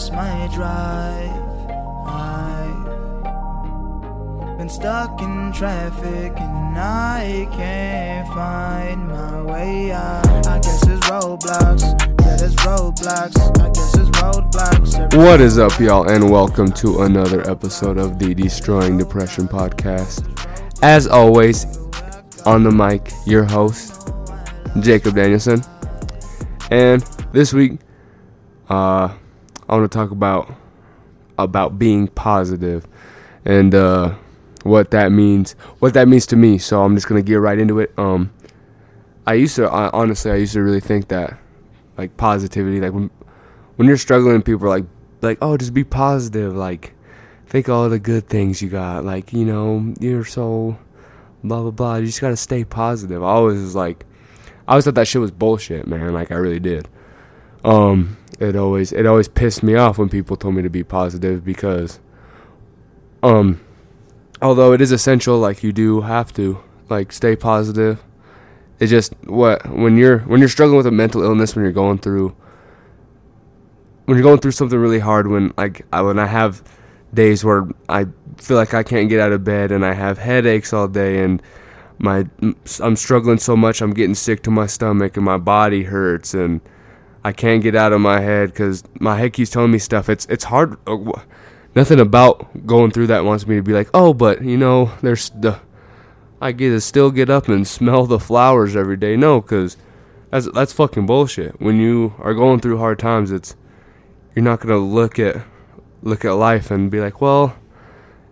lost my drive. I've been stuck in traffic and I can't find my way out. I guess it's roadblocks. What is up, y'all, and welcome to another episode of the Destroying Depression podcast. As always, on the mic, your host, Jacob Danielson. And this week, uh, I want to talk about about being positive and uh, what that means. What that means to me. So I'm just gonna get right into it. Um, I used to I, honestly, I used to really think that like positivity, like when when you're struggling, people are like like oh, just be positive, like think all the good things you got, like you know you're so blah blah blah. You just gotta stay positive. I always was like, I always thought that shit was bullshit, man. Like I really did. Um, it always it always pissed me off when people told me to be positive because, um, although it is essential, like you do have to like stay positive. It just what when you're when you're struggling with a mental illness when you're going through when you're going through something really hard when like I, when I have days where I feel like I can't get out of bed and I have headaches all day and my I'm struggling so much I'm getting sick to my stomach and my body hurts and I can't get out of my head cuz my head keeps telling me stuff. It's it's hard uh, nothing about going through that wants me to be like oh but you know there's the I get to still get up and smell the flowers every day. No cuz that's that's fucking bullshit. When you are going through hard times it's you're not gonna look at look at life and be like, well,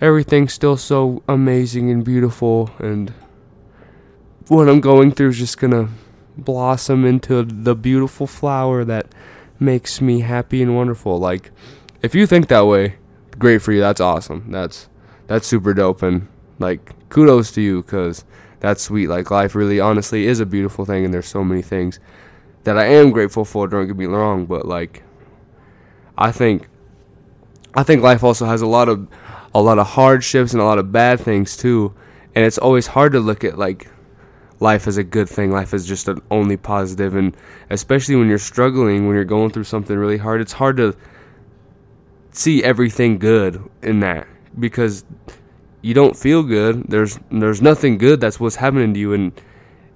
everything's still so amazing and beautiful, and what I'm going through is just gonna blossom into the beautiful flower that makes me happy and wonderful. Like, if you think that way, great for you. That's awesome. That's that's super dope, and like kudos to you, cause that's sweet. Like life really, honestly, is a beautiful thing, and there's so many things that I am grateful for. Don't get me wrong, but like I think I think life also has a lot of a lot of hardships and a lot of bad things too. And it's always hard to look at like life as a good thing. Life is just an only positive and especially when you're struggling, when you're going through something really hard, it's hard to see everything good in that because you don't feel good. There's there's nothing good that's what's happening to you and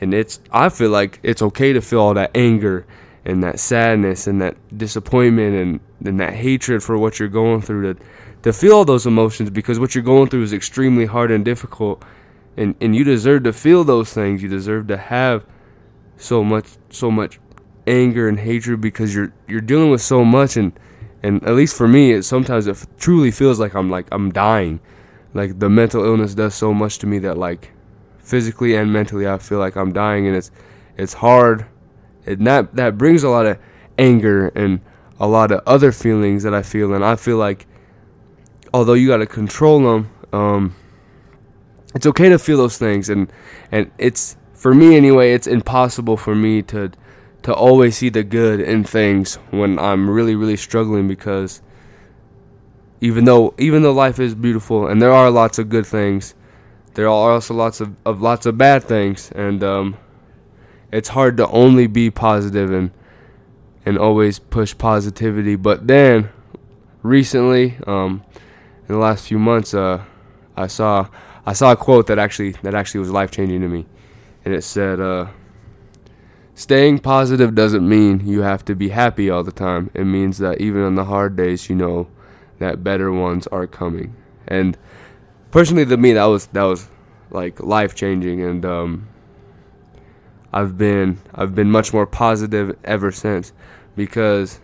and it's I feel like it's okay to feel all that anger and that sadness and that disappointment and, and that hatred for what you're going through to to feel all those emotions because what you're going through is extremely hard and difficult and and you deserve to feel those things. You deserve to have so much so much anger and hatred because you're you're dealing with so much. And and at least for me it sometimes it truly feels like I'm like I'm dying. Like the mental illness does so much to me that like physically and mentally I feel like I'm dying. And it's it's hard. And that that brings a lot of anger and a lot of other feelings that I feel, and I feel like although you got to control them, um, it's okay to feel those things, and and it's for me anyway, it's impossible for me to to always see the good in things when I'm really really struggling because even though even though life is beautiful and there are lots of good things, there are also lots of, of lots of bad things, and um, it's hard to only be positive and and always push positivity. But then recently, um, in the last few months, uh, I saw I saw a quote that actually that actually was life changing to me, and it said, uh, "Staying positive doesn't mean you have to be happy all the time. It means that even on the hard days, you know that better ones are coming." And personally, to me, that was that was like life changing, and um, I've been I've been much more positive ever since because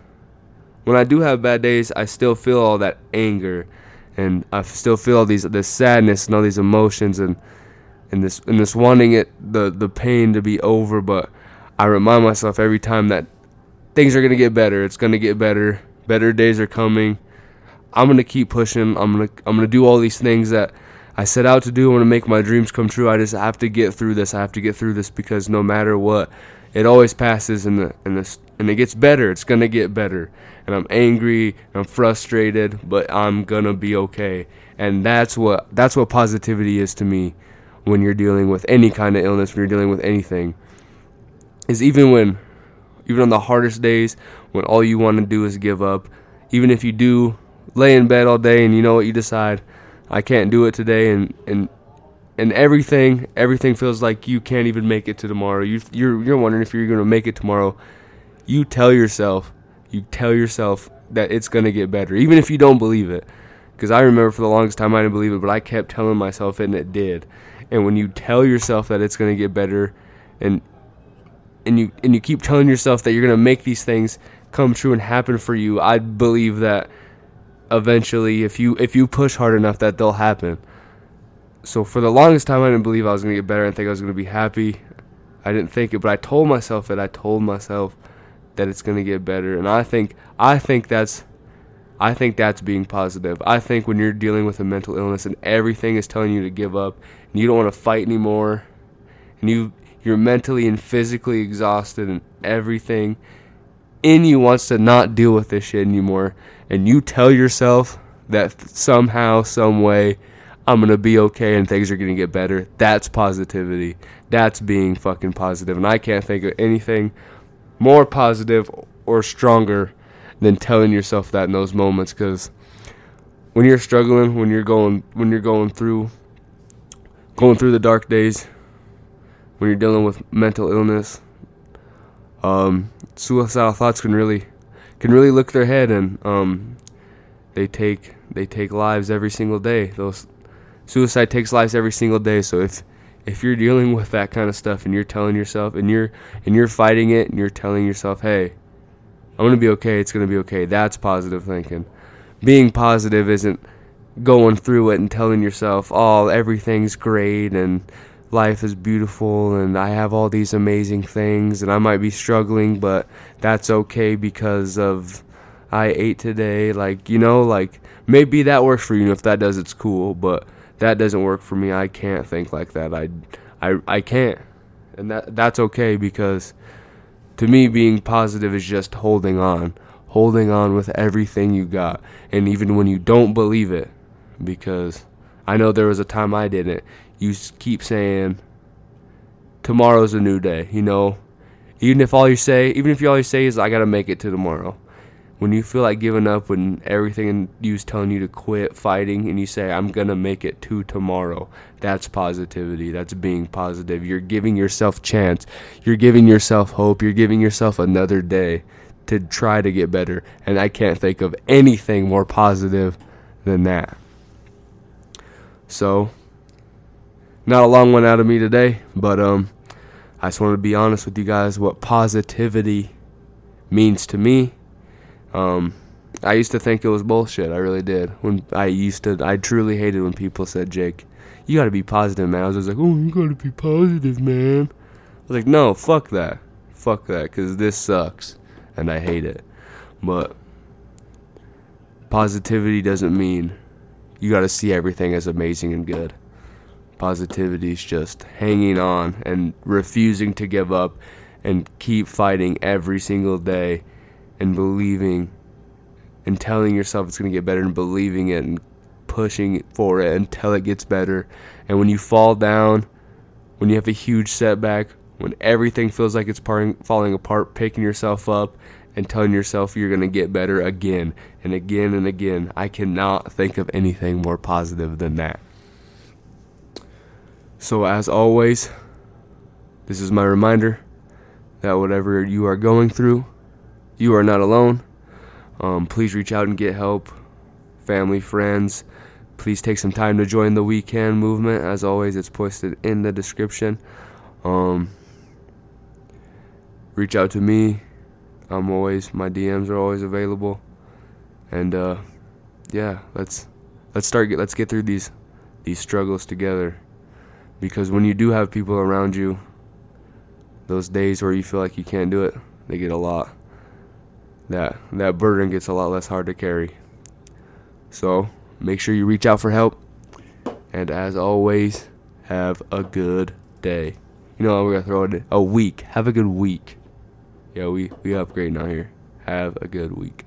when I do have bad days, I still feel all that anger and I still feel all these this sadness and all these emotions and and this and this wanting it the the pain to be over, but I remind myself every time that things are to get better. It's to get better. Better days are coming. I'm to keep pushing. I'm to I'm to do all these things that I set out to do. I want to make my dreams come true. I just have to get through this. I have to get through this because no matter what, it always passes and the and this and it gets better. It's gonna get better. And I'm angry. I'm frustrated, but I'm gonna be okay. And that's what that's what positivity is to me. When you're dealing with any kind of illness, when you're dealing with anything, is even when, even on the hardest days, when all you want to do is give up, even if you do lay in bed all day and you know what you decide, I can't do it today, and and and everything everything feels like you can't even make it to tomorrow. You you're you're wondering if you're gonna make it tomorrow. You tell yourself, you tell yourself that it's gonna get better, even if you don't believe it. Because I remember for the longest time I didn't believe it, but I kept telling myself it, and it did. And when you tell yourself that it's gonna get better, and and you and you keep telling yourself that you're gonna make these things come true and happen for you, I believe that eventually, if you if you push hard enough, that they'll happen. So for the longest time, I didn't believe I was gonna get better. and think I was gonna be happy. I didn't think it, but I told myself that I told myself that it's gonna get better, and I think I think that's I think that's being positive. I think when you're dealing with a mental illness and everything is telling you to give up and you don't want to fight anymore, and you you're mentally and physically exhausted and everything in you wants to not deal with this shit anymore and you tell yourself that somehow some way I'm to be okay and things are to get better that's positivity that's being fucking positive. and I can't think of anything more positive or stronger than telling yourself that in those moments cuz when you're struggling when you're going when you're going through going through the dark days when you're dealing with mental illness um, suicidal thoughts can really can really look their head and um, they take they take lives every single day. Those suicide takes lives every single day. So if if you're dealing with that kind of stuff and you're telling yourself and you're and you're fighting it and you're telling yourself, "Hey, I'm going to be okay. It's going to be okay." That's positive thinking. Being positive isn't going through it and telling yourself, "Oh, everything's great and life is beautiful and I have all these amazing things and I might be struggling, but that's okay because of I ate today. Like, you know, like maybe that works for you. And if that does, it's cool, but that doesn't work for me. I can't think like that. I, I, I can't. And that that's okay because to me being positive is just holding on. Holding on with everything you got. And even when you don't believe it because I know there was a time I didn't you keep saying tomorrow's a new day, you know. Even if all you say, even if you always say is I got to make it to tomorrow. When you feel like giving up when everything you is telling you to quit fighting and you say I'm to make it to tomorrow. That's positivity. That's being positive. You're giving yourself chance. You're giving yourself hope. You're giving yourself another day to try to get better. And I can't think of anything more positive than that. So, not a long one out of me today, but um, I just wanted to be honest with you guys what positivity means to me. Um, I used to think it was bullshit. I really did. When I used to, I truly hated when people said, "Jake, you got to be positive, man." I was just like, "Oh, you got to be positive, man." I was like, "No, fuck that, fuck that," because this sucks, and I hate it. But positivity doesn't mean you got to see everything as amazing and good. Positivity is just hanging on and refusing to give up and keep fighting every single day and believing and telling yourself it's going to get better and believing it and pushing for it until it gets better. And when you fall down, when you have a huge setback, when everything feels like it's parting, falling apart, picking yourself up and telling yourself you're going to get better again and again and again. I cannot think of anything more positive than that. So, as always, this is my reminder that whatever you are going through, you are not alone. Um, please reach out and get help. Family, friends, please take some time to join the We Can movement. As always, it's posted in the description. Um, reach out to me. I'm always my DMs are always available. And uh, yeah, let's let's start get let's get through these these struggles together because when you do have people around you those days where you feel like you can't do it they get a lot that that burden gets a lot less hard to carry. So make sure you reach out for help. And as always have a good day. You know what we're gonna throw it a week. Have a good week. Yeah we we upgrade now here. Have a good week